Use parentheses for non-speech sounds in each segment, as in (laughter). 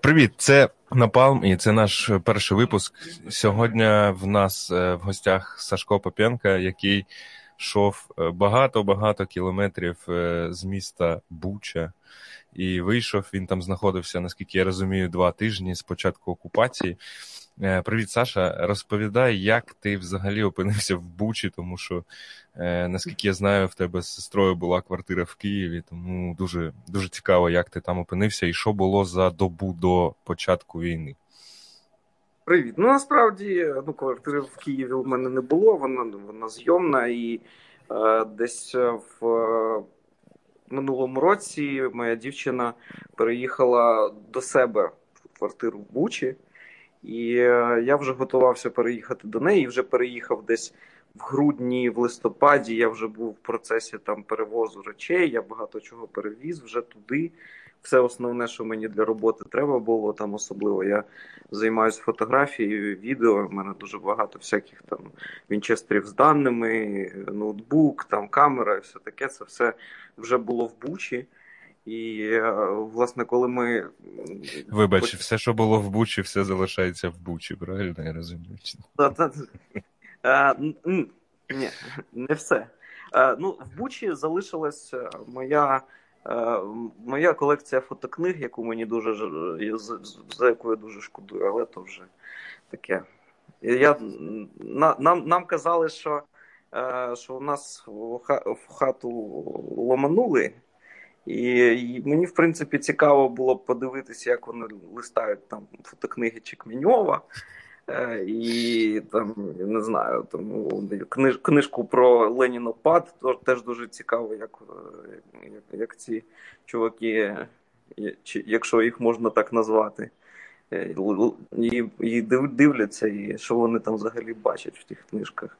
Привіт, це Напалм, і це наш перший випуск. Сьогодні в нас е, в гостях Сашко Попенка, який йшов багато-багато кілометрів е, з міста Буча. І вийшов. Він там знаходився, наскільки я розумію, два тижні з початку окупації. Е, привіт, Саша. Розповідай, як ти взагалі опинився в Бучі, тому що, е, наскільки я знаю, в тебе з сестрою була квартира в Києві, тому дуже дуже цікаво, як ти там опинився і що було за добу до початку війни. Привіт. Ну насправді ну, квартири в Києві у мене не було, вона вона зйомна, і е, десь в е, минулому році моя дівчина переїхала до себе в квартиру в Бучі. І е, я вже готувався переїхати до неї. Вже переїхав десь в грудні, в листопаді. Я вже був в процесі там перевозу речей. Я багато чого перевіз вже туди. Все основне, що мені для роботи треба було там, особливо я займаюся фотографією, відео. У мене дуже багато всяких там вінчестерів з даними, ноутбук, там камера, і все таке. Це все вже було в Бучі. І, е, власне, коли ми. Вибач, все, що було в Бучі, все залишається в Бучі, правильно я розумію? Е, ні, не все. Е, ну, В Бучі залишилась моя моя колекція фотокниг, яку мені дуже за яку я дуже шкодую, але то вже таке. Я, Нам нам казали, що що у нас в хату ломанули. І мені, в принципі, цікаво було подивитися, як вони листають там фотокниги Чекміньова. Е, і там, не знаю, там книж, книжку про Ленінопад теж дуже цікаво, як як, як ці чуваки, чи, якщо їх можна так назвати, е, і, і дивляться, і що вони там взагалі бачать в тих книжках.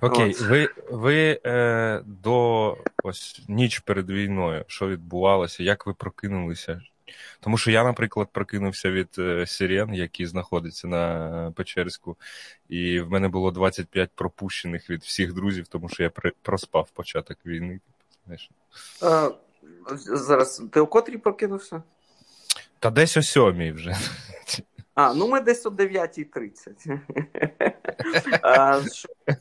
Окей, От. ви ви е, до ось ніч перед війною, що відбувалося, як ви прокинулися? Тому що я, наприклад, прокинувся від е, Сирен, який знаходиться на Печерську, і в мене було 25 пропущених від всіх друзів, тому що я при, проспав початок війни. Знаєш. А, Зараз ти о котрій прокинувся? Та десь о сьомій вже. А, ну ми десь о 9.30.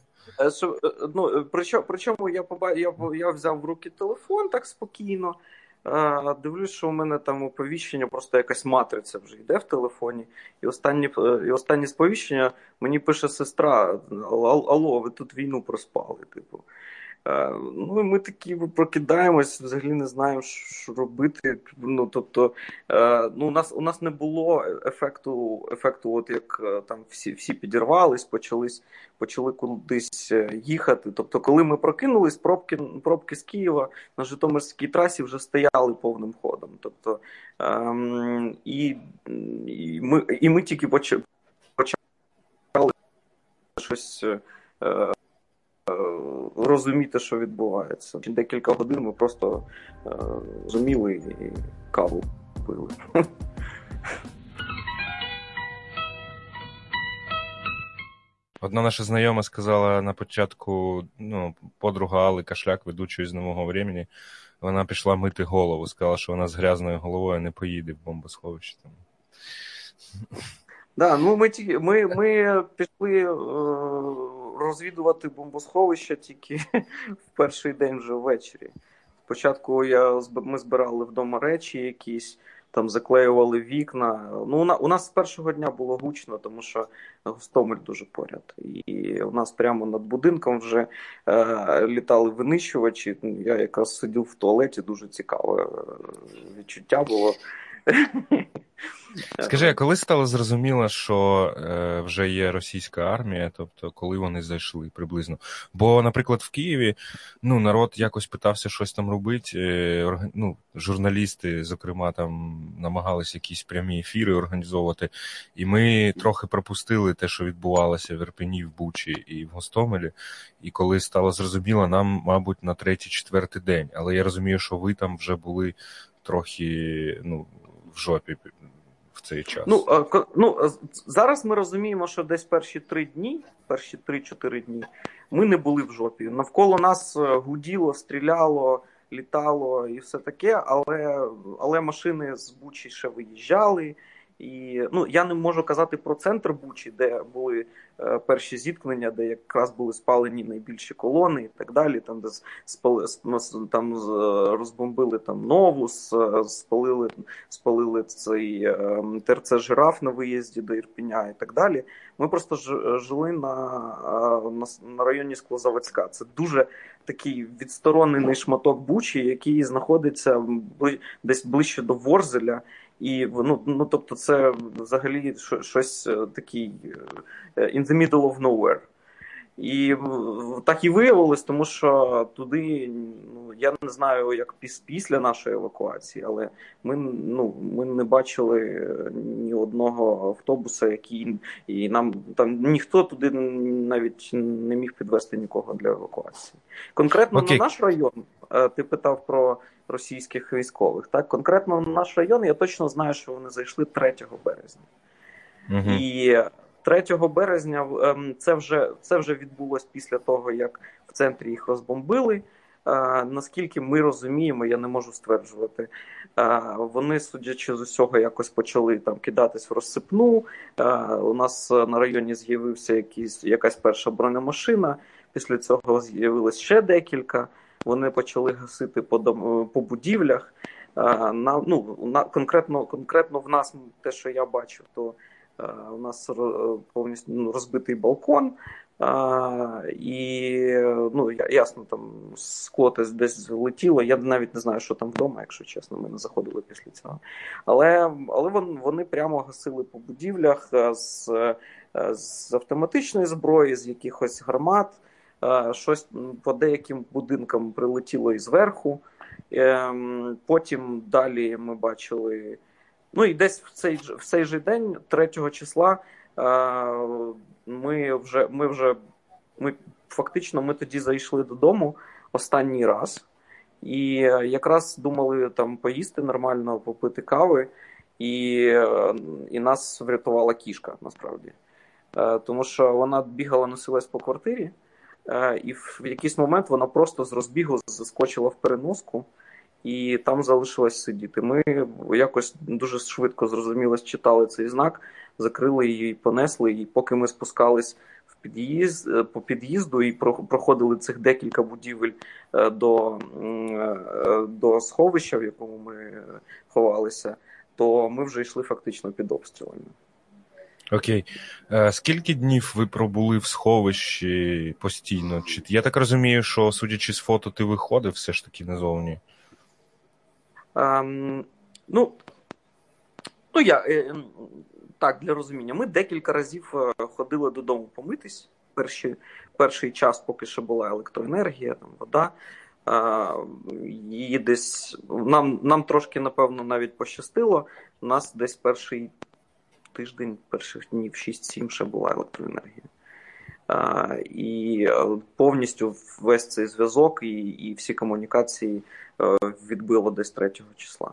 (laughs) Е, е, ну, Причому причому я поба... я, я взяв в руки телефон так спокійно. Дивлюсь, що у мене там оповіщення, просто якась матриця вже йде в телефоні. І останні е, і останнє сповіщення мені пише сестра: Алло, ви тут війну проспали. Типу. Е, ну ми такі прокидаємось, взагалі не знаємо, що робити. Ну тобто, е, ну у нас у нас не було ефекту, ефекту, от як е, там всі всі підірвались, почались, почали кудись їхати. Тобто, коли ми прокинулись, пробки пробки з Києва на Житомирській трасі вже стояли повним ходом. Тобто ем, і, і ми і ми тільки почали щось. Е, розуміти, що відбувається. Декілька годин ми просто е, розуміли і каву пили. (laughs) Одна наша знайома сказала на початку, ну, подруга Али Кашляк, ведучої з нового времени, вона пішла мити голову, сказала, що вона з грязною головою не поїде в бомбосховище. Да, ну ми ми, ми пішли е, розвідувати бомбосховище тільки (laughs) в перший день вже ввечері. Спочатку я ми збирали вдома речі якісь, там заклеювали вікна. Ну, У нас з першого дня було гучно, тому що Гостомель дуже поряд. І у нас прямо над будинком вже е, літали винищувачі. Я якраз сидів в туалеті, дуже цікаве е, відчуття було. (laughs) Скажи, а коли стало зрозуміло, що е, вже є російська армія, тобто коли вони зайшли приблизно? Бо, наприклад, в Києві ну, народ якось питався щось там робити. Е, ну, журналісти, зокрема, там намагалися якісь прямі ефіри організовувати, і ми трохи пропустили те, що відбувалося в Ірпені, в Бучі і в Гостомелі. І коли стало зрозуміло, нам, мабуть, на третій-четвертий день. Але я розумію, що ви там вже були трохи ну, в жопі цей час. Ну ну зараз ми розуміємо, що десь перші три дні, перші три-чотири дні, ми не були в жопі. Навколо нас е, гуділо, стріляло. літало і все таке, але але машини з Бучі ще виїжджали. І ну я не можу казати про центр Бучі, де були е, перші зіткнення, де якраз були спалені найбільші колони і так далі. Там де спали там розбомбили там нову, спалили спалили цей е, ТРЦ жираф на виїзді до Ірпіня і так далі. Ми просто ж, жили на, на, на районі Склозаводська. Це дуже такий відсторонений шматок Бучі, який знаходиться десь ближче до Ворзеля. І ну, ну тобто, це взагалі щось е, такий е, in the middle of nowhere. І так і виявилось, тому що туди, ну я не знаю, як після нашої евакуації, але ми ну ми не бачили ні одного автобуса, який і нам там ніхто туди навіть не міг підвести нікого для евакуації. Конкретно okay. на наш район, е, ти питав про російських військових. Так, конкретно на наш район, я точно знаю, що вони зайшли 3 березня. Uh-huh. І 3 березня ем, це вже це вже відбулось після того, як в центрі їх розбомбили. Наскільки ми розуміємо, я не можу стверджувати. Вони, судячи з усього, якось почали там кидатись в розсипну. У нас на районі з'явився якийсь, якась перша бронемашина. Після цього з'явилось ще декілька. Вони почали гасити по дом, по будівлях. На ну на конкретно конкретно в нас те, що я бачу, то у нас повністю ну, розбитий балкон, і ну ясно, там скло десь летіло. Я навіть не знаю, що там вдома, якщо чесно, ми не заходили після цього. Але але вони прямо гасили по будівлях з, з автоматичної зброї, з якихось гармат. Щось по деяким будинкам прилетіло і зверху. Ем, потім далі ми бачили. Ну і десь в цей в цей же день, 3 числа, ми вже ми вже ми фактично ми тоді зайшли додому останній раз, і якраз думали там поїсти нормально, попити кави, і, і нас врятувала кішка насправді. Е, тому що вона бігала, носилась по квартирі. Е, і в якийсь момент вона просто з розбігу заскочила в переноску і там залишилась сидіти. Ми якось дуже швидко зрозуміло читали цей знак, закрили її, понесли, і поки ми спускались в під'їзд е, по під'їзду і проходили цих декілька будівель е, до, до сховища, в якому ми ховалися, то ми вже йшли фактично під обстрілами. Окей. Е, скільки днів ви пробули в сховищі постійно? Чи я так розумію, що судячи з фото, ти виходив все ж таки назовні? Ем, ну, ну я е, так, для розуміння. Ми декілька разів е, ходили додому помитись. Перші, Перший час, поки ще була електроенергія, там вода. Її десь нам нам трошки, напевно, навіть пощастило. У нас десь перший тиждень, перших днів 6-7 ще була електроенергія. І е, повністю весь цей зв'язок і і всі комунікації е, відбило десь 3 числа.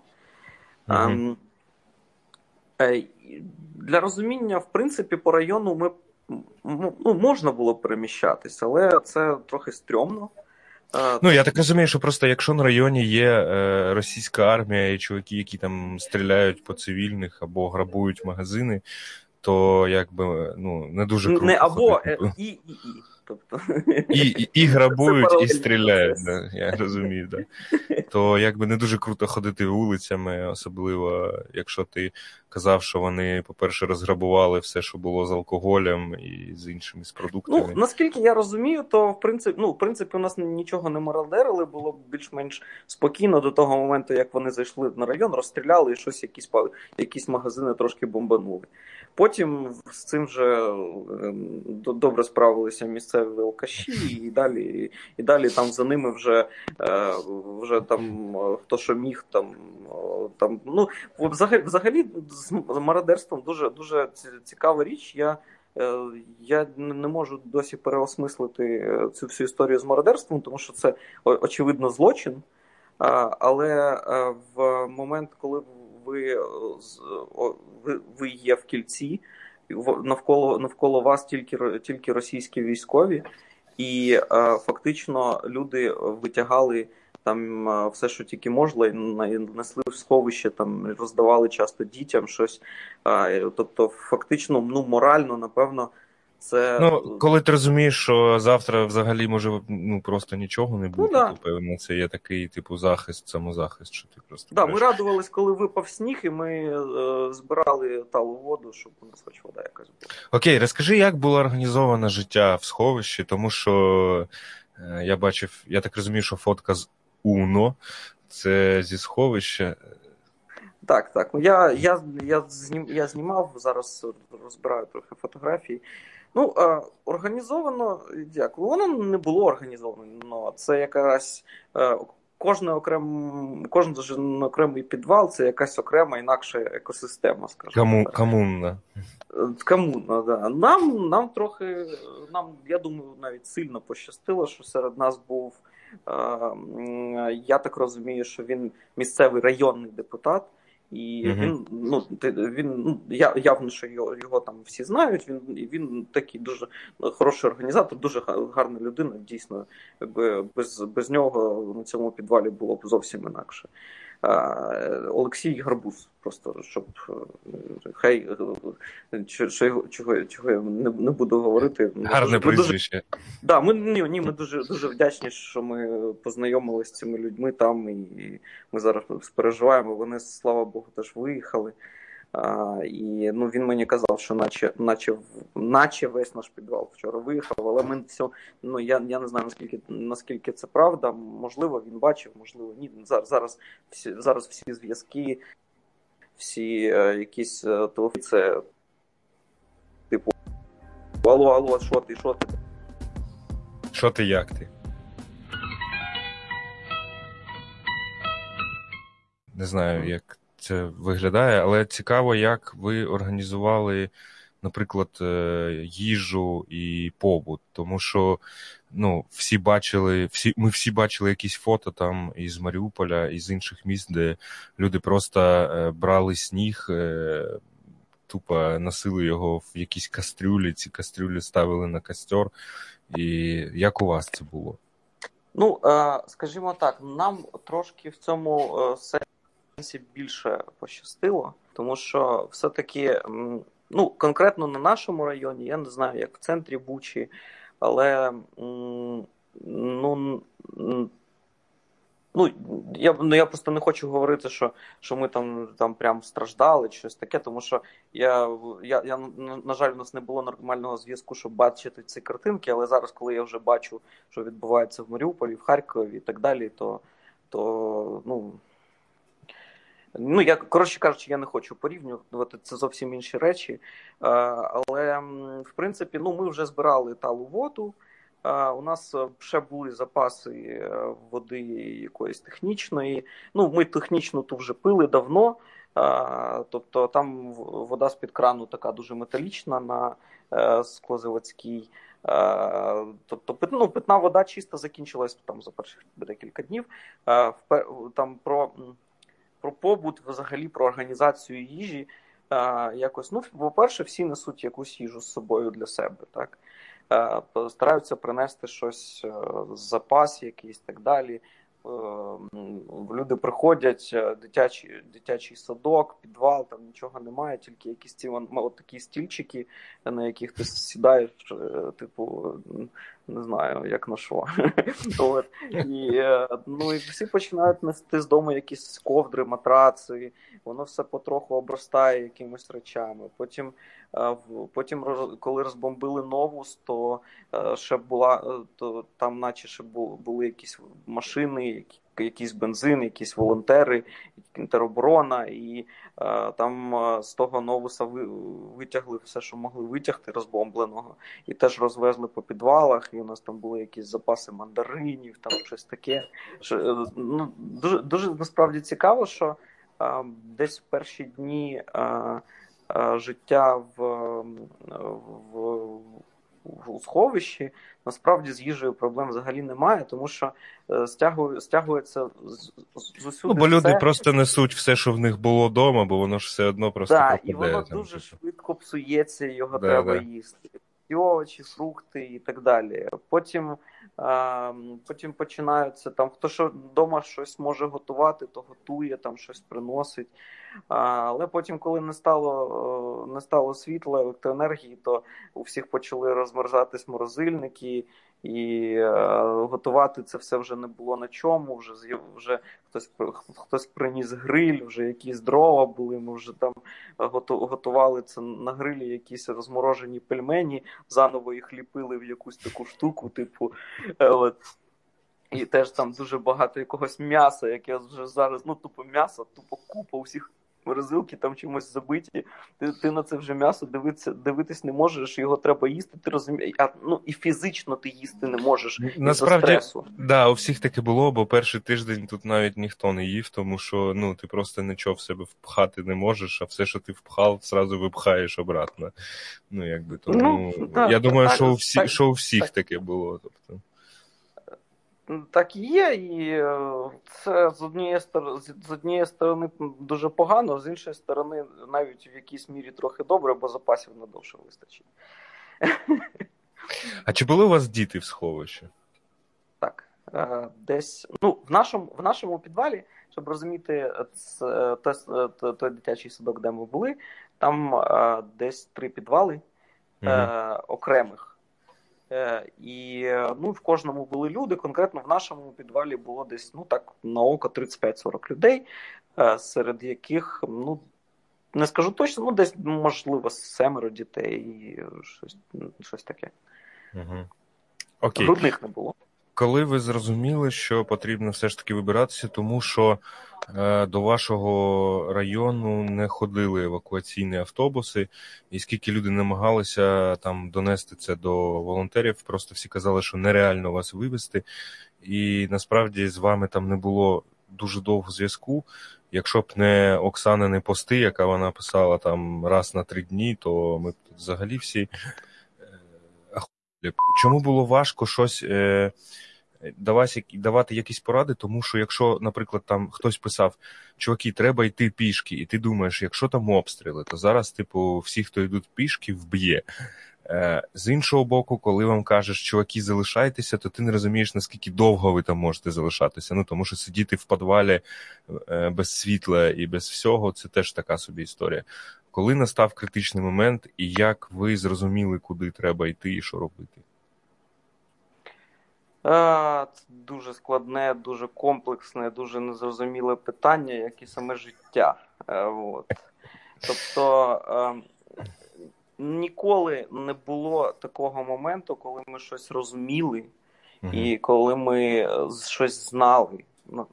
А, для розуміння, в принципі, по району ми ну, можна було переміщатися, але це трохи стрьомно. Ну, я так розумію, що просто якщо на районі є е, російська армія і чуваки, які там стріляють по цивільних або грабують магазини, то якби ну не дуже круто. Не або е, і, і, і. Тобто... І і, і (laughs) грабують, і стріляють, да, я (laughs) розумію. Да. То якби не дуже круто ходити вулицями, особливо якщо ти казав, що вони, по-перше, розграбували все, що було з алкоголем і з іншими з продуктами. Ну, Наскільки я розумію, то в принципі, ну, в принципі, у нас нічого не мародерили, було більш-менш спокійно до того моменту, як вони зайшли на район, розстріляли і щось, якісь якісь магазини трошки бомбанули. Потім з цим вже ем, добре справилися місцеві алкаші, і далі і далі там за ними вже е, вже там хто що міг там там. Ну взагалі взагалі з мародерством дуже дуже цікава річ. Я е, я не можу досі переосмислити е, цю всю історію з мародерством, тому що це очевидно злочин. Але в момент, коли ви ви, ви є в кільці, навколо навколо вас тільки тільки російські військові, і фактично люди витягали там все, що тільки можна, несли в сховище, там роздавали часто дітям щось. Тобто, фактично, ну морально, напевно. Це... Ну, коли ти розумієш, що завтра взагалі може ну, просто нічого не бути, ну, да. то певно, це є такий типу захист, самозахист, що ти просто. Да, ми радувались, коли випав сніг, і ми е, збирали талу воду, щоб у нас хоч вода якась була. Окей, розкажи, як було організоване життя в сховищі, тому що е, я бачив, я так розумію, що фотка з Уно це зі сховища. Так, так. Я я, я, знім, я знімав, зараз розбираю трохи фотографії. Ну, е, організовано, дякую. Воно не було організовано. Це якась е, кожне окрем, кожен окремий підвал це якась окрема інакша екосистема, скажімо. Кому, Комунна. Комунна, да. Нам нам трохи, нам, я думаю, навіть сильно пощастило, що серед нас був. Е, я так розумію, що він місцевий районний депутат. І uh-huh. він ну він ну я явно, що його його там всі знають. Він він такий дуже хороший організатор, дуже гарна людина. Дійсно, якби без без нього на цьому підвалі було б зовсім інакше. Олексій Гарбуз, просто щоб е, хай е, чого чого, чого я не не буду говорити. Гарне прізвище. Да, ми ні, ні, ми дуже дуже вдячні, що ми познайомилися з цими людьми там, і ми зараз переживаємо. Вони слава Богу теж виїхали. А, І ну, він мені казав, що наче наче, наче весь наш підвал вчора виїхав, але ми все, ну, я я не знаю, наскільки наскільки це правда. Можливо, він бачив, можливо, ні. Зараз зараз всі зараз всі зв'язки, всі е, якісь е, телефони, це типу Алло, алло, що ти, що ти? Що ти, як ти? Не знаю, як це виглядає, але цікаво, як ви організували, наприклад, е, їжу і побут. Тому що ну, всі бачили, всі, ми всі бачили якісь фото там із Маріуполя, із інших міст, де люди просто е, брали сніг. Е, тупо носили його в якісь кастрюлі, ці кастрюлі ставили на костер. І як у вас це було? Ну, скажімо так, нам трошки в цьому більше пощастило, тому що все-таки ну, конкретно на нашому районі, я не знаю, як в центрі Бучі, але ну. Ну, я ну, я просто не хочу говорити, що що ми там там прям страждали чи щось таке, тому що я, я, я на жаль, у нас не було нормального зв'язку, щоб бачити ці картинки, але зараз, коли я вже бачу, що відбувається в Маріуполі, в Харкові і так далі, то, то ну, Ну, я коротше кажучи, я не хочу порівнювати це зовсім інші речі. Е, але в принципі, ну ми вже збирали талу воду. Е, у нас ще були запаси е, води якоїсь технічної. Ну, ми технічно ту вже пили давно. Тобто там вода з під крану така дуже металічна на склозаводській. Тобто, ну, питна вода чисто закінчилась там за перших декілька днів. Там про про побут, взагалі про організацію їжі. Якось, ну, по-перше, всі несуть якусь їжу з собою для себе, так? Стараються принести щось е, з запас, якийсь так далі. Ем, люди приходять, е, дитячий дитячий садок, підвал, там нічого немає, тільки якісь ці от такі стільчики, на яких ти сідаєш, е, типу, не знаю, як на що. (laughs) От. І, е, ну, і всі починають нести з дому якісь ковдри, матраци, воно все потроху обростає якимись речами. Потім, потім коли розбомбили новус, то ще була, то там, наче ще були якісь машини які, якийсь бензин, якісь волонтери, тероборона, і е, там е, з того новуса ви, витягли все, що могли витягти розбомбленого, і теж розвезли по підвалах. І у нас там були якісь запаси мандаринів, там щось таке. Що, е, ну, Дуже дуже насправді цікаво, що е, десь в перші дні. Е, е Життя в, в у сховищі, насправді з їжею проблем взагалі немає, тому що е, стягує, стягується з, з усюди. Ну, бо люди просто несуть все, що в них було вдома, бо воно ж все одно просто Так, і воно там, дуже типу. швидко псується, його да, треба да. їсти. Овочі, фрукти і так далі. Потім Потім починаються там, хто що вдома щось може готувати, то готує, там щось приносить. Але потім, коли не стало не стало світла, електроенергії, то у всіх почали розмерзатись морозильники, і е, готувати це все вже не було на чому. Вже вже хтось хтось приніс гриль, вже якісь дрова були. Ми вже там готували це на грилі, якісь розморожені пельмені, заново їх ліпили в якусь таку штуку, типу. Е, от. І теж там дуже багато якогось м'яса, яке вже зараз, ну тупо м'ясо, тупо купа усіх морозилки там чимось забиті. Ти ти на це вже м'ясо дивитися, дивитись не можеш, його треба їсти. Ти розумієш, а ну і фізично ти їсти не можеш. Насправді, стресу. да, у всіх таке було, бо перший тиждень тут навіть ніхто не їв, тому що ну ти просто нічого в себе впхати не можеш, а все, що ти впхав, зразу випхаєш обратно. Ну якби тому ну, так, я думаю, так, що у всі, так, що у всіх таке було. Тобто. Так і є, і е, це з однієї сторони з однієї сторони дуже погано, з іншої сторони, навіть в якійсь мірі трохи добре, бо запасів надовше вистачить. А чи були у вас діти в сховищі? Так. Е, десь ну, в нашому в нашому підвалі, щоб розуміти, це, той дитячий садок, де ми були, там е, десь три підвали угу. окремих. Е, і ну, в кожному були люди. Конкретно в нашому підвалі було десь ну так на око 35-40 людей, е, серед яких ну не скажу точно, ну десь можливо семеро дітей, щось щось таке. Угу. Окей. Грудних не було. Коли ви зрозуміли, що потрібно все ж таки вибиратися, тому що е, до вашого району не ходили евакуаційні автобуси, і скільки люди намагалися там донести це до волонтерів, просто всі казали, що нереально вас вивезти, і насправді з вами там не було дуже довго зв'язку. Якщо б не Оксана не пости, яка вона писала там раз на три дні, то ми б взагалі всі. Чому було важко щось е, давати, давати якісь поради, тому що якщо, наприклад, там хтось писав, чуваки, треба йти пішки, і ти думаєш, якщо там обстріли, то зараз, типу, всі, хто йдуть пішки, вб'є. Е, З іншого боку, коли вам кажеш, чуваки, залишайтеся, то ти не розумієш, наскільки довго ви там можете залишатися. Ну тому що сидіти в підвалі е, без світла і без всього, це теж така собі історія. Коли настав критичний момент, і як ви зрозуміли, куди треба йти і що робити? Це дуже складне, дуже комплексне, дуже незрозуміле питання, як і саме життя. Е, от. Тобто ем, ніколи не було такого моменту, коли ми щось розуміли, і коли ми щось знали. Ну,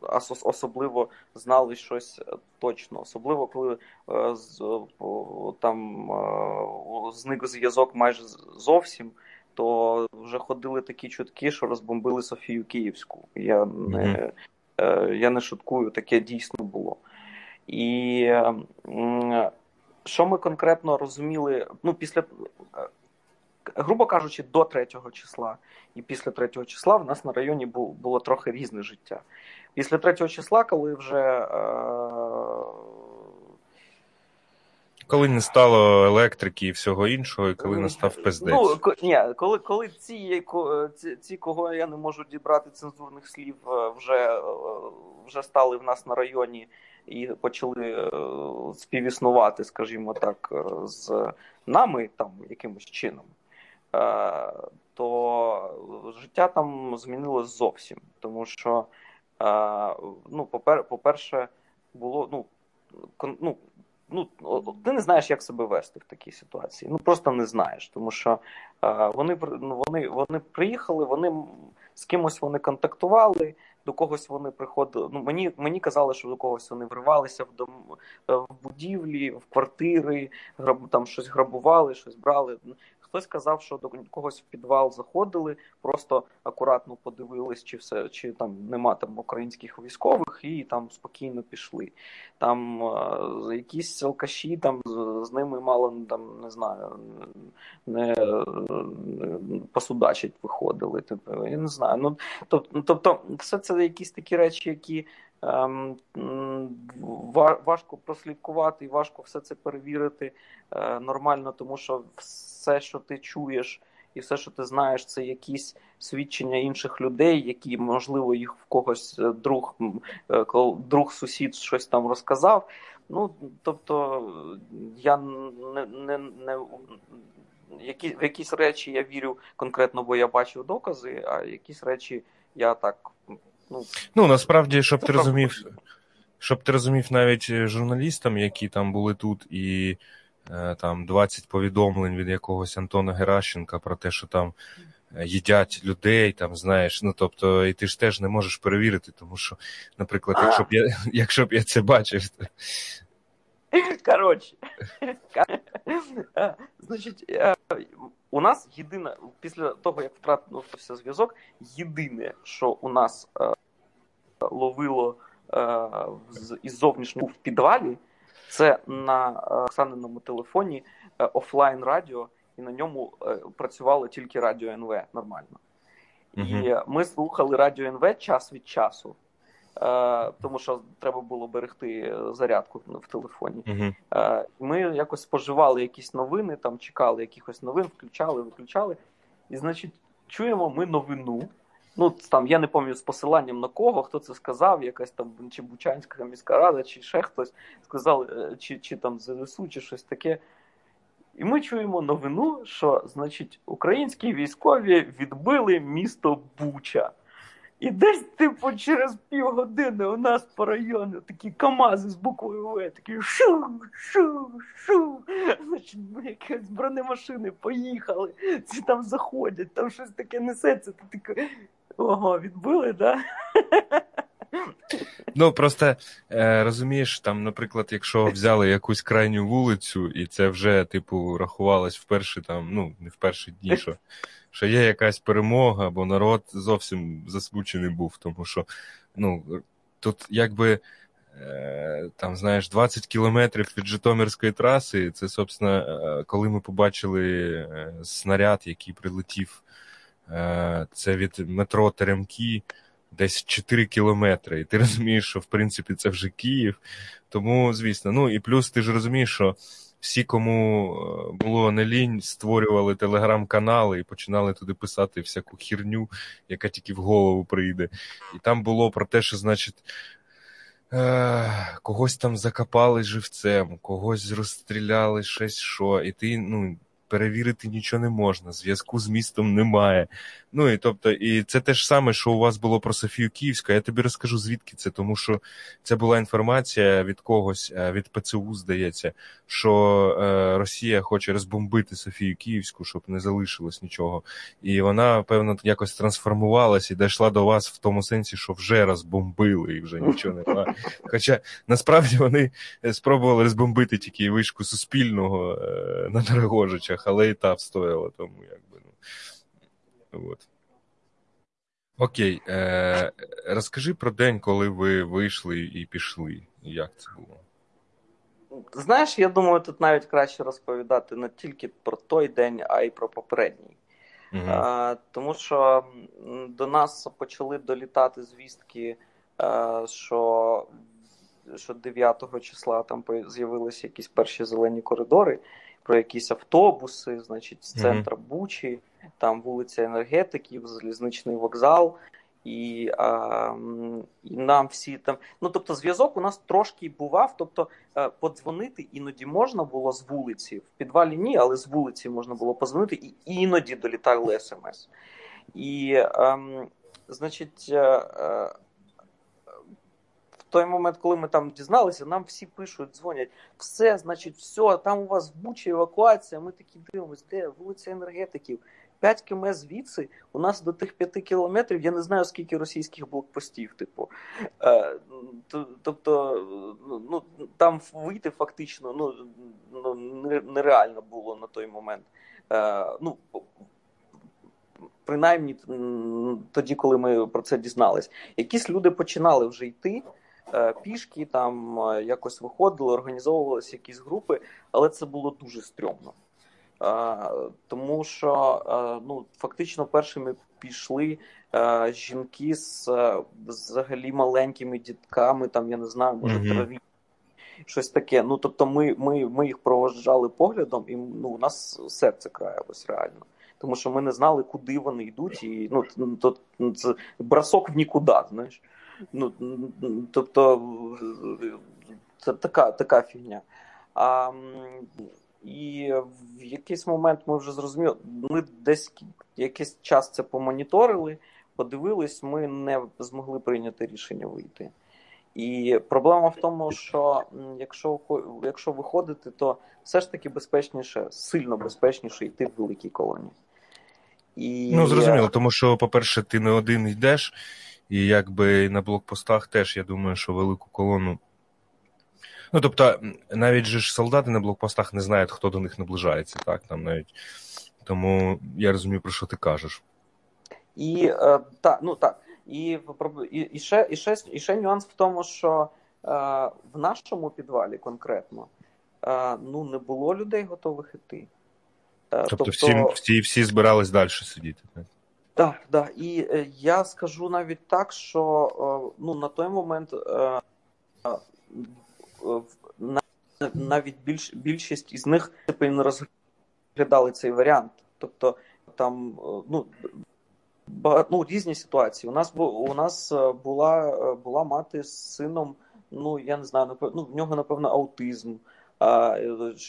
особливо знали щось точно, особливо коли е, там е, зник зв'язок майже зовсім то вже ходили такі чутки, що розбомбили Софію Київську. Я не mm-hmm. я не шуткую, таке дійсно було. І що ми конкретно розуміли, ну, після, е, грубо кажучи, до 3 числа і після 3 числа в нас на районі було трохи різне життя. Після 3 числа, коли вже коли не стало електрики і всього іншого, і коли настав пиздець. Ну, ні, коли коли ці, ці, ці, кого я не можу дібрати цензурних слів, е, вже е, вже стали в нас на районі і почали е, співіснувати, скажімо так, з нами там якимось чином, то життя там змінилось зовсім. Тому що, ну, по-перше, було ну, ну, ну, ти не знаєш, як себе вести в такій ситуації. Ну просто не знаєш, тому що вони ну, вони, вони приїхали, вони з кимось вони контактували, до когось вони приходили. Ну мені мені казали, що до когось вони вривалися в дом е, в будівлі, в квартири, граб, там щось грабували, щось брали. Хтось казав, що до когось в підвал заходили, просто акуратно подивились, чи все, чи там нема там українських військових, і там спокійно пішли. Там е, якісь алкаші там з, з ними мало там не знаю, не, посудачить виходили. Типу, я не знаю. Ну тобто, тобто, все це якісь такі речі, які. Ем, важко прослідкувати і важко все це перевірити е, нормально, тому що все, що ти чуєш і все, що ти знаєш, це якісь свідчення інших людей, які, можливо, їх в когось е, друг, е, друг сусід щось там розказав. Ну, тобто, я не не, не які, в якісь речі я вірю конкретно, бо я бачив докази, а якісь речі я так. Ну, ну насправді, щоб ти розумів, щоб ти розумів навіть журналістам, які там були тут, і е, там 20 повідомлень від якогось Антона Геращенка про те, що там е, їдять людей, там знаєш. Ну тобто, і ти ж теж не можеш перевірити, тому що, наприклад, якщо б я (laughs) якщо б я це бачив. То... Коротше, (laughs) значить, е, у нас єдине, після того, як втратився зв'язок, єдине, що у нас ловило із зовнішнього в підвалі, це на Оксаниному телефоні офлайн радіо, і на ньому працювало тільки радіо НВ нормально. І ми слухали радіо НВ час від часу. Тому що треба було берегти зарядку в телефоні. Uh-huh. Ми якось споживали якісь новини, там чекали якихось новин, включали, виключали. І, значить, чуємо ми новину. Ну, там я не пам'ятаю з посиланням на кого, хто це сказав, якась там чи Бучанська міська рада, чи ще хтось сказав, е, чи чи там ЗСУ, чи щось таке. І ми чуємо новину, що, значить, українські військові відбили місто Буча. І десь, типу, через півгодини у нас по району такі Камази з буквою В, такі шу, шу, шу. Значить, якісь бронемашини поїхали, ці там заходять, там щось таке несеться, ти таке. Ого, відбили, да? Ну просто е, розумієш, там, наприклад, якщо взяли якусь крайню вулицю, і це вже, типу, рахувалось в там, ну, не в дні, що що є якась перемога, бо народ зовсім засмучений був, тому що ну, тут якби. Е, там, знаєш, 20 кілометрів від Житомирської траси. Це, собственно, е, коли ми побачили снаряд, який прилетів це від метро Теремки десь 4 кілометри. І ти розумієш, що в принципі це вже Київ. Тому, звісно, ну і плюс ти ж розумієш, що всі, кому було не лінь, створювали телеграм-канали і починали туди писати всяку херню, яка тільки в голову прийде. І там було про те, що, значить. Когось там закопали живцем, когось розстріляли щось що, і ти ну перевірити нічого не можна, зв'язку з містом немає. Ну і тобто, і це те ж саме, що у вас було про Софію Київську. Я тобі розкажу, звідки це, тому що це була інформація від когось, е, від ПЦУ, здається, що е, Росія хоче розбомбити Софію Київську, щоб не залишилось нічого. І вона, певно, якось трансформувалась і дійшла до вас в тому сенсі, що вже розбомбили і вже нічого немає. Хоча насправді вони спробували розбомбити тільки вишку Суспільного е, на Дорогожичах, але і та встояла тому, якби. ну. От. Окей, е, розкажи про день, коли ви вийшли і пішли. Як це було? Знаєш, я думаю, тут навіть краще розповідати не тільки про той день, а й про попередній. Угу. А, Тому що до нас почали долітати звістки, а, що що 9 числа там з'явилися якісь перші зелені коридори, про якісь автобуси, значить, з центра. Бучі, там вулиця енергетиків, залізничний вокзал. І а, і нам всі там. Ну тобто, зв'язок у нас трошки бував. Тобто, е, подзвонити іноді можна було з вулиці, в підвалі ні, але з вулиці можна було позвонити, і іноді долітали смс. І, а, ем, значить, а, е, в той момент, коли ми там дізналися, нам всі пишуть, дзвонять, все, значить, все, там у вас в Бучі евакуація. Ми такі дивимося, де вулиця енергетиків. 5 км звідси у нас до тих 5 кілометрів я не знаю скільки російських блокпостів. Типу, Е, тобто, ну там вийти фактично ну, ну нереально було на той момент. Е, ну, Принаймні тоді, коли ми про це дізнались, якісь люди починали вже йти. Е, пішки там е, якось виходили, організовувалися якісь групи, але це було дуже стрьомно. Тому що ну, фактично першими пішли жінки з взагалі маленькими дітками, там, я не знаю, може, mm-hmm. траві. Щось таке. Ну, тобто, ми ми, ми їх проважали поглядом, і ну, у нас серце краялось реально. тому що ми не знали, куди вони йдуть, і ну то це бросок в нікуди, знаєш. Ну тобто це така така фігня. А, І в якийсь момент ми вже зрозуміли, ми десь якийсь час це помоніторили, подивились, ми не змогли прийняти рішення вийти. І проблема в тому, що якщо якщо виходити, то все ж таки безпечніше, сильно безпечніше йти в великій колонії. І... Ну, зрозуміло, тому що, по-перше, ти не один йдеш, і якби на блокпостах теж я думаю, що велику колону. Ну, тобто, навіть же ж солдати на блокпостах не знають, хто до них наближається, так там навіть. Тому я розумію, про що ти кажеш. І е, так, ну так. І і, і, ще і, ще, і ще нюанс в тому, що е, в нашому підвалі конкретно е, ну, не було людей готових іти. Е, тобто, тобто всі всі, всі збирались далі сидіти. Так, так. Да. І е, я скажу навіть так, що е, ну, на той момент е, навіть більш, більшість із них не розглядали цей варіант. Тобто там ну, ну, різні ситуації. У нас у нас е, була е, була мати з сином. Ну я не знаю, ну, в нього напевно аутизм,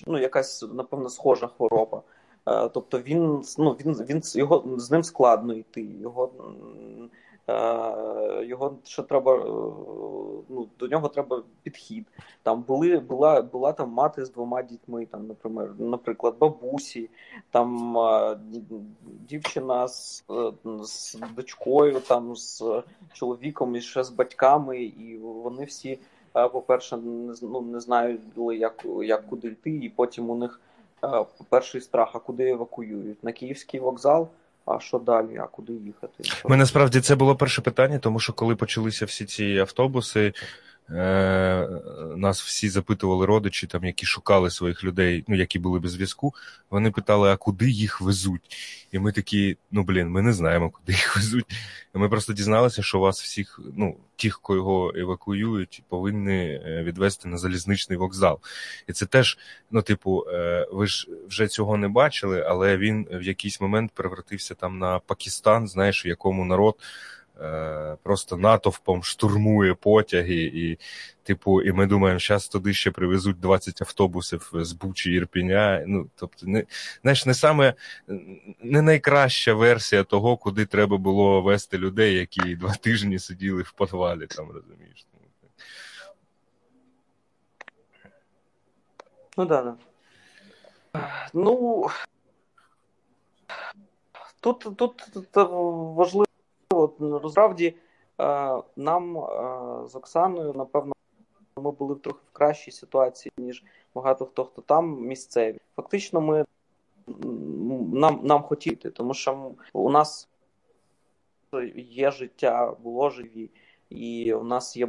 ну якась напевно схожа хвороба. А, тобто він ну він він його з ним складно йти. Його Е, його ще треба е, ну, до нього треба підхід. Там були була була там мати з двома дітьми, там, наприклад, наприклад, бабусі, там е, дівчина з, з дочкою, там з чоловіком і ще з батьками, і вони всі, по-перше, не ну, не знають, як, як куди йти, і потім у них перший страх, а куди евакуюють на Київський вокзал. А що далі? А куди їхати? Ми насправді це було перше питання, тому що коли почалися всі ці автобуси, Е, нас всі запитували родичі, там, які шукали своїх людей, ну які були без зв'язку. Вони питали, а куди їх везуть? І ми такі, ну блін, ми не знаємо, куди їх везуть. І Ми просто дізналися, що вас всіх, ну, тих, кого евакуюють, повинні е, відвести на залізничний вокзал. І це теж, ну, типу, е, ви ж вже цього не бачили, але він в якийсь момент перевратився там на Пакистан, знаєш, у якому народ. Е, просто натовпом штурмує потяги, і, типу, і ми думаємо, зараз туди ще привезуть 20 автобусів з Бучі Ірпіня. Ну, тобто, не знаєш, не саме не найкраща версія того, куди треба було вести людей, які два тижні сиділи в подвалі, там розумієш. Ну да, да. Ну тут, тут, тут важливо от насправді е, нам е, з Оксаною, напевно, ми були трохи в кращій ситуації, ніж багато хто хто там місцеві. Фактично, ми нам нам хотіти, тому що у нас є життя, було живі, і у нас є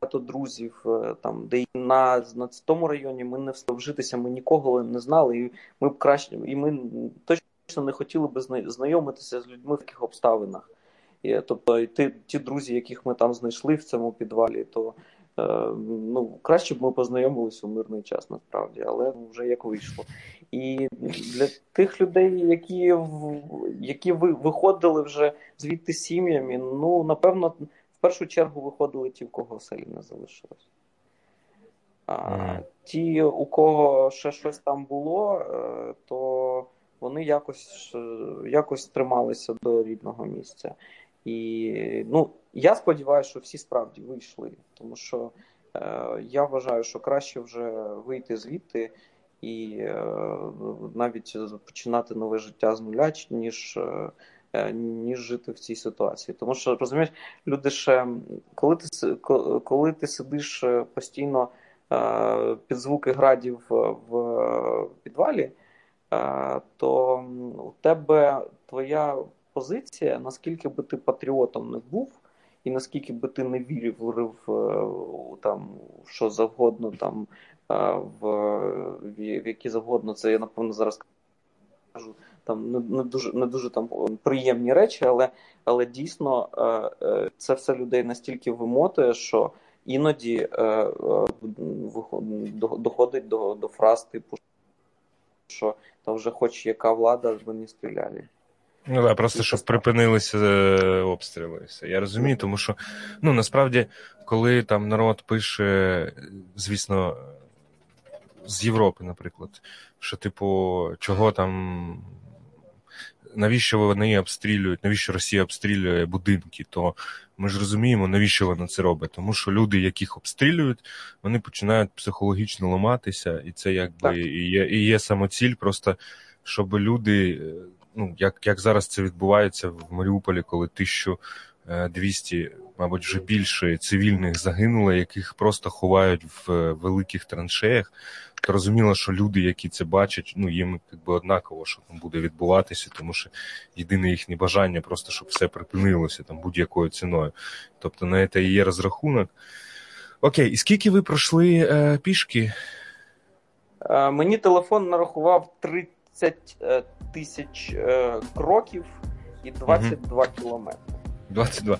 багато друзів е, там, де на на тому районі ми не вжитися, ми нікого не знали, і ми б краще, і ми точно не хотіли би знайомитися з людьми в таких обставинах. І, Тобто, і ті, ті друзі, яких ми там знайшли в цьому підвалі, то е, ну, краще б ми познайомилися у мирний час насправді, але вже як вийшло. І для тих людей, які які виходили вже звідти сім'ями, ну напевно, в першу чергу виходили ті, в кого селі не залишилось. А ті, у кого ще щось там було, е, то вони якось якось трималися до рідного місця. І ну, я сподіваюся, що всі справді вийшли, тому що е, я вважаю, що краще вже вийти звідти і е, навіть починати нове життя з нуля, ніж е, ніж жити в цій ситуації. Тому що розумієш, люди ще коли ти коли ти сидиш постійно е, під звуки градів в підвалі то у тебе твоя позиція, наскільки би ти патріотом не був, і наскільки би ти не вірив в там що завгодно, там в, в які завгодно, це я напевно зараз кажу. Там не, не дуже не дуже там приємні речі, але але дійсно е, це все людей настільки вимотує, що іноді е, е, доходить до до фраз типу що там вже хоч яка влада, вони стріляли. Ну да, просто щоб припинилися е, обстріли. Я розумію, тому що ну насправді, коли там народ пише, звісно, з Європи, наприклад, що, типу, чого там. Навіщо вони обстрілюють, навіщо Росія обстрілює будинки, то ми ж розуміємо, навіщо вона це робить. Тому що люди, яких обстрілюють, вони починають психологічно ламатися, і це якби і є і є самоціль, просто щоб люди ну, як як зараз це відбувається в Маріуполі, коли 1200, мабуть, вже більше цивільних загинуло, яких просто ховають в великих траншеях, то розуміло, що люди, які це бачать, ну їм якби однаково, що там буде відбуватися, тому що єдине їхнє бажання просто щоб все припинилося там будь-якою ціною. Тобто на це і є розрахунок. Окей, і скільки ви пройшли е, пішки? Е, мені телефон нарахував 30 30 тисяч е, кроків і 22 угу. кілометри. 22.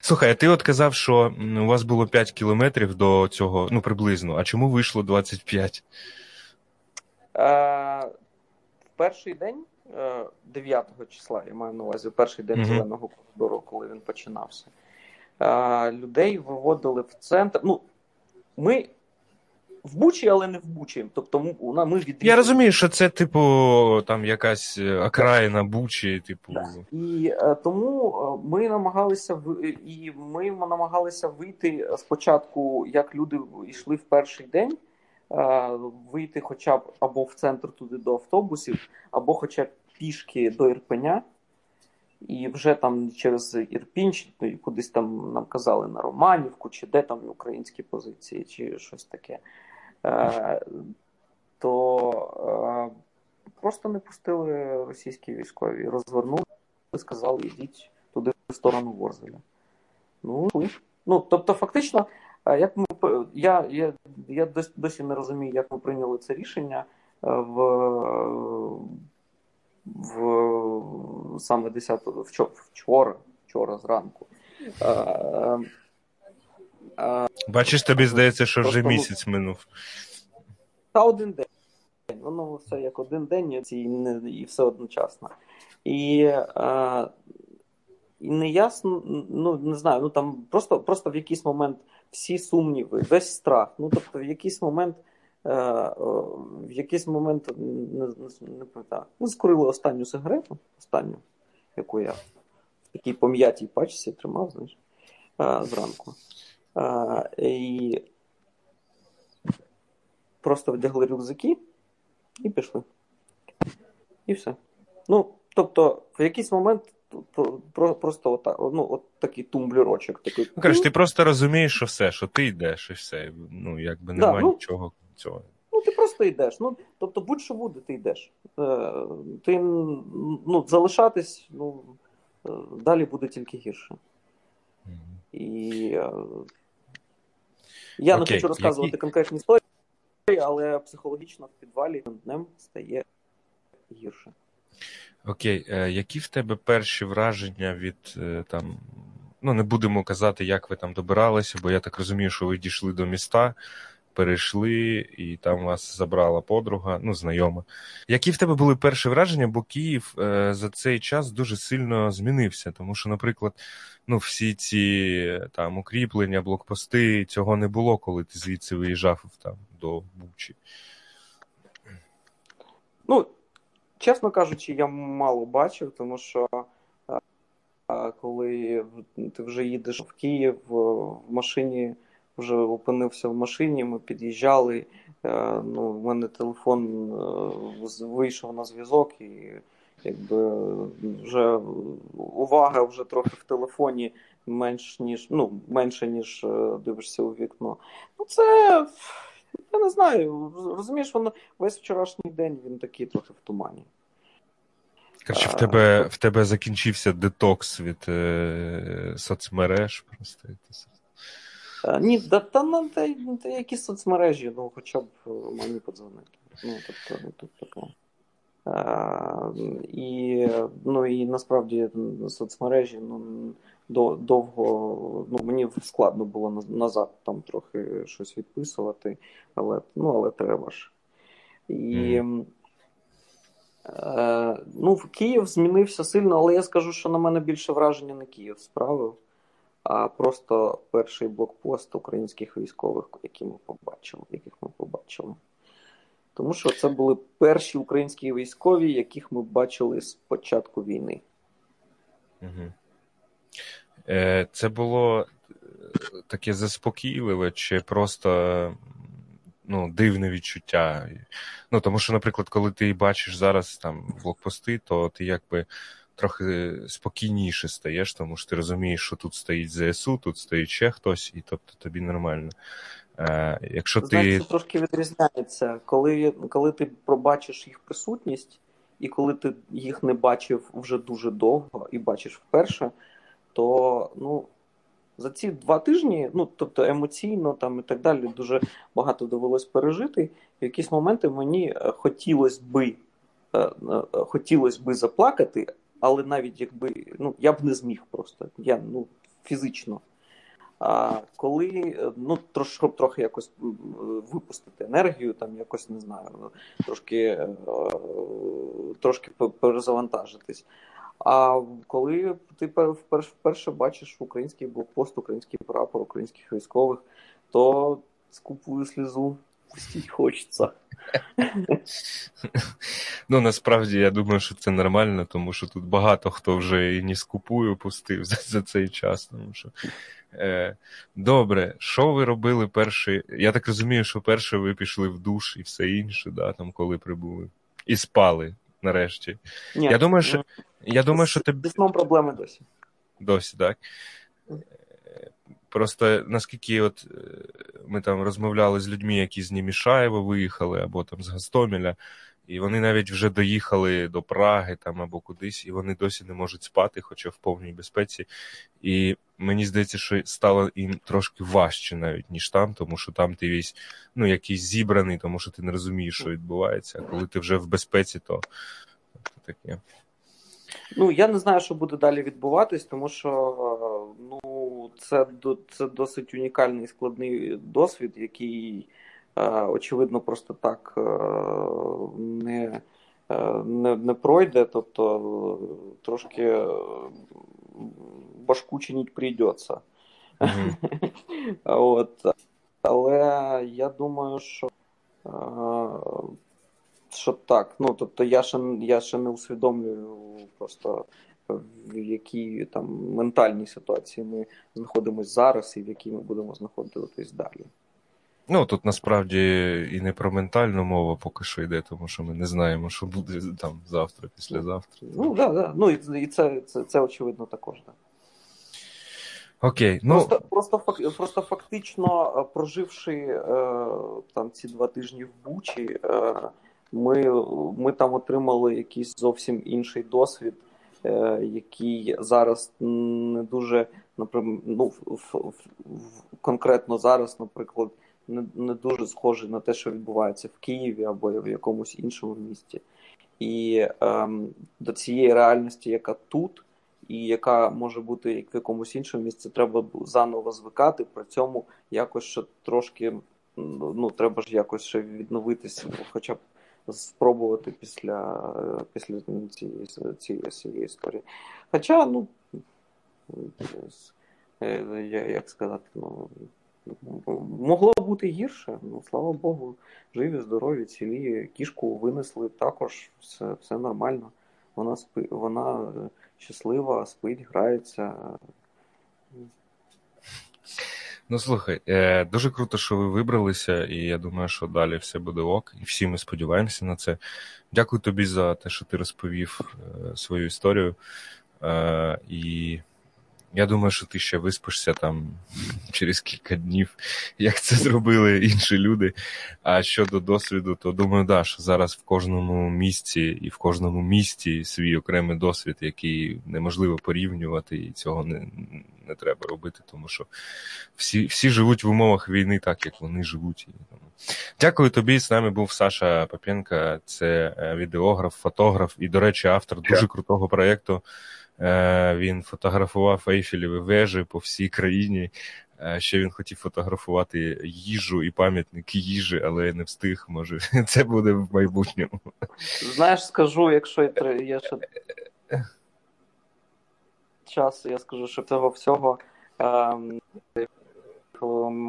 Слухай, а ти от казав, що у вас було 5 кілометрів до цього, ну приблизно. А чому вийшло 25? Е, В перший день, 9 е, числа, я маю на увазі, в перший день зеленого угу. коридору, коли він починався, е, людей виводили в центр. Ну, ми в Бучі, але не в Бучі. Тобто ми ми відрізали. Я розумію, що це, типу, там якась е, окраїна Бучі, типу. Так. І е, тому е, ми намагалися і ми намагалися вийти спочатку, як люди йшли в перший день. Вийти хоча б або в центр туди до автобусів, або хоча б пішки до Ірпеня. І вже там через Ірпінь, кудись там нам казали на Романівку, чи де там українські позиції, чи щось таке. Е, то е, просто не пустили російські військові, розвернули і сказали, йдіть туди в сторону Ворзеля. Ну, ну тобто, фактично, е, як ми я я, я досі не розумію, як ми прийняли це рішення в в саме 10 вчора, вчора зранку. Бачиш, тобі здається, що вже місяць минув. Та один день. Воно все як один день і, і все одночасно. І а, і не ясно, ну не знаю, ну там просто просто в якийсь момент всі сумніви, весь страх. Ну тобто, в якийсь момент, е, в якийсь момент не не пам'ятаю, ми скурили останню сигарету, останню, яку я в такій пом'ятій пачці тримав, знаєш, е, зранку. А, І просто вдягли рюкзаки і пішли. І все. Ну, тобто, в якийсь момент просто отак, ну, от такий тумблерочок. Такий. Ну, кажеш, ти просто розумієш, що все, що ти йдеш, і все. Ну, якби немає да, ну, нічого цього. Ну, ти просто йдеш. Ну, Тобто, будь-що буде, ти йдеш. Е, Ти ну, залишатись, ну, е, далі буде тільки гірше. Mm-hmm. І е, я Окей, не хочу розказувати які... конкретні історії, але психологічно в підвалі днем стає гірше. Окей, е, які в тебе перші враження від е, там. Ну, не будемо казати, як ви там добиралися, бо я так розумію, що ви дійшли до міста перейшли, і там вас забрала подруга, ну, знайома. Які в тебе були перші враження, бо Київ е, за цей час дуже сильно змінився, тому що, наприклад, ну, всі ці там укріплення, блокпости, цього не було, коли ти звідси виїжджав там до Бучі. Ну, чесно кажучи, я мало бачив, тому що. Е, коли ти вже їдеш в Київ в машині вже опинився в машині, ми під'їжджали. Е, ну, в мене телефон е, вийшов на зв'язок, і якби вже увага вже трохи в телефоні менш ніж ну, менше, ніж е, дивишся у вікно. Ну, це. Я не знаю, розумієш, воно весь вчорашній день він такий трохи в тумані. Короче, в тебе в тебе закінчився детокс від е, соцмереж. Просто ні, да, та, та, та, та якісь соцмережі, ну хоча б е, мені подзвонити. Ну, тобто, ну, тут таке. І ну, і насправді соцмережі ну, довго ну, мені складно було назад там трохи щось відписувати, але ну, але треба ж. І mm. е, ну, Київ змінився сильно, але я скажу, що на мене більше враження не Київ справив, а просто перший блокпост українських військових, які ми побачили, яких ми побачили. Тому що це були перші українські військові, яких ми бачили з початку війни. Угу. Е, Це було е, таке заспокійливе, чи просто ну, дивне відчуття. Ну, Тому що, наприклад, коли ти бачиш зараз там блокпости, то ти якби. Трохи спокійніше стаєш, тому що ти розумієш, що тут стоїть ЗСУ, тут стоїть ще хтось, і тобто тобі нормально. Е, якщо Знаєте, ти... Це трошки відрізняється, коли коли ти пробачиш їх присутність, і коли ти їх не бачив вже дуже довго і бачиш вперше, то ну, за ці два тижні, ну тобто емоційно там і так далі, дуже багато довелось пережити. В якісь моменти мені е, хотілося би е, хотілося би заплакати, але навіть якби ну я б не зміг просто. Я ну фізично. А коли ну трошки щоб трохи якось випустити енергію, там якось не знаю, трошки е, трошки перезавантажитись. А коли ти вперше бачиш український блокпост, український прапор, українських військових, то скупую слізу (laughs) пустіть хочеться. Ну насправді я думаю, що це нормально, тому що тут багато хто вже і не скупую пустив (laughs) за, за цей час. Тому що Е, Добре, що ви робили перший? Я так розумію, що перше ви пішли в душ і все інше, да, там, коли прибули. І спали нарешті. Ні, Я думаю, що ну, я думаю, що ти... Проблеми досі. Досі, так. Просто наскільки от е, ми там розмовляли з людьми, які з Німішаєва виїхали, або там з Гастомеля, і вони навіть вже доїхали до Праги там або кудись, і вони досі не можуть спати, хоча в повній безпеці. І мені здається, що стало їм трошки важче навіть, ніж там, тому що там ти весь ну, якийсь зібраний, тому що ти не розумієш, що відбувається. А коли ти вже в безпеці, то таке. Ну, я не знаю, що буде далі відбуватись, тому що ну, це це досить унікальний складний досвід, який, очевидно, просто так не не, не пройде. Тобто трошки башку чинить прийдеться. Mm-hmm. (laughs) От. Але я думаю, що що так. Ну, тобто я ще я ще не усвідомлюю просто в якій там ментальній ситуації ми знаходимося зараз і в якій ми будемо знаходитись далі. Ну, тут насправді і не про ментальну мову поки що йде, тому що ми не знаємо, що буде там завтра, післязавтра. Ну, так, да, да. Ну і це це, це очевидно також, так. Окей, ну просто просто просто фактично е, проживши е, там ці два тижні в Бучі, е, ми ми там отримали якийсь зовсім інший досвід, е, який зараз не дуже ну, в, в, в, конкретно зараз, наприклад, не, не дуже схожий на те, що відбувається в Києві або в якомусь іншому місті. І е, до цієї реальності, яка тут і яка може бути як в якомусь іншому місці, треба заново звикати. При цьому якось ще трошки ну треба ж якось ще відновитися, хоча б спробувати після після цієї цієї, цієї історії. Хоча, ну е, як сказати, ну. Могло бути гірше, ну слава Богу, живі, здорові, цілі. Кішку винесли також, все все нормально. Вона спи, вона щаслива, спить, грається. Ну, слухай, е, дуже круто, що ви вибралися, і я думаю, що далі все буде ок, і всі ми сподіваємося на це. Дякую тобі за те, що ти розповів е, свою історію. Е, і я думаю, що ти ще виспишся там (laughs) через кілька днів, як це зробили інші люди. А щодо досвіду, то думаю, да, що зараз в кожному місці і в кожному місті свій окремий досвід, який неможливо порівнювати, і цього не не треба робити, тому що всі всі живуть в умовах війни так, як вони живуть. Дякую тобі. З нами був Саша Попенка, це е, відеограф, фотограф і, до речі, автор дуже крутого проєкту. Е, Він фотографував Ейфелеві вежі по всій країні. Е, Ще він хотів фотографувати їжу і пам'ятники їжі, але не встиг. Може, (laughs) це буде в майбутньому. Знаєш, скажу, якщо є ще час, я скажу, що цього всього ем,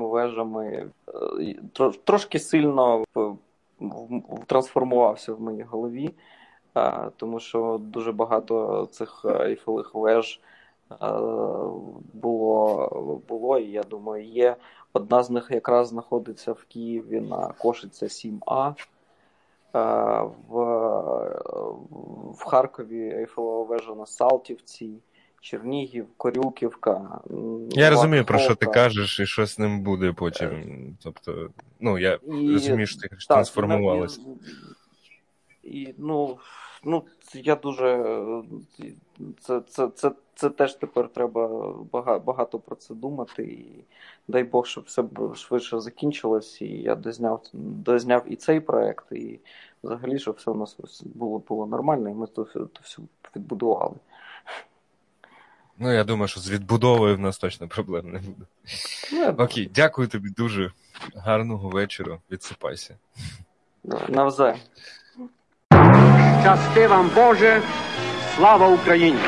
вежами е, трошки сильно трансформувався в моїй голові, тому що дуже багато цих ейфелевих веж е, було, було, і я думаю, є. Одна з них якраз знаходиться в Києві на Кошиця 7А. Е, В, в Харкові Ейфелева вежа на Салтівці, Чернігів, Корюківка. Я розумію, про що ти кажеш, і що з ним буде потім. Тобто, ну я І- розумію, що ти так, трансформувалося. І, ну, ну, я дуже. Це, це, це, це теж тепер треба багато, багато про це думати. І дай Бог, щоб все швидше закінчилось, і я дозняв, дозняв і цей проект, і взагалі, щоб все у нас було, було нормально, і ми то, то все відбудували. Ну, я думаю, що з відбудовою в нас точно проблем не буде. Ну, Окей, дякую тобі дуже. Гарного вечора. Відсипайся. Навзаєм. Щасти вам Боже, слава Україні!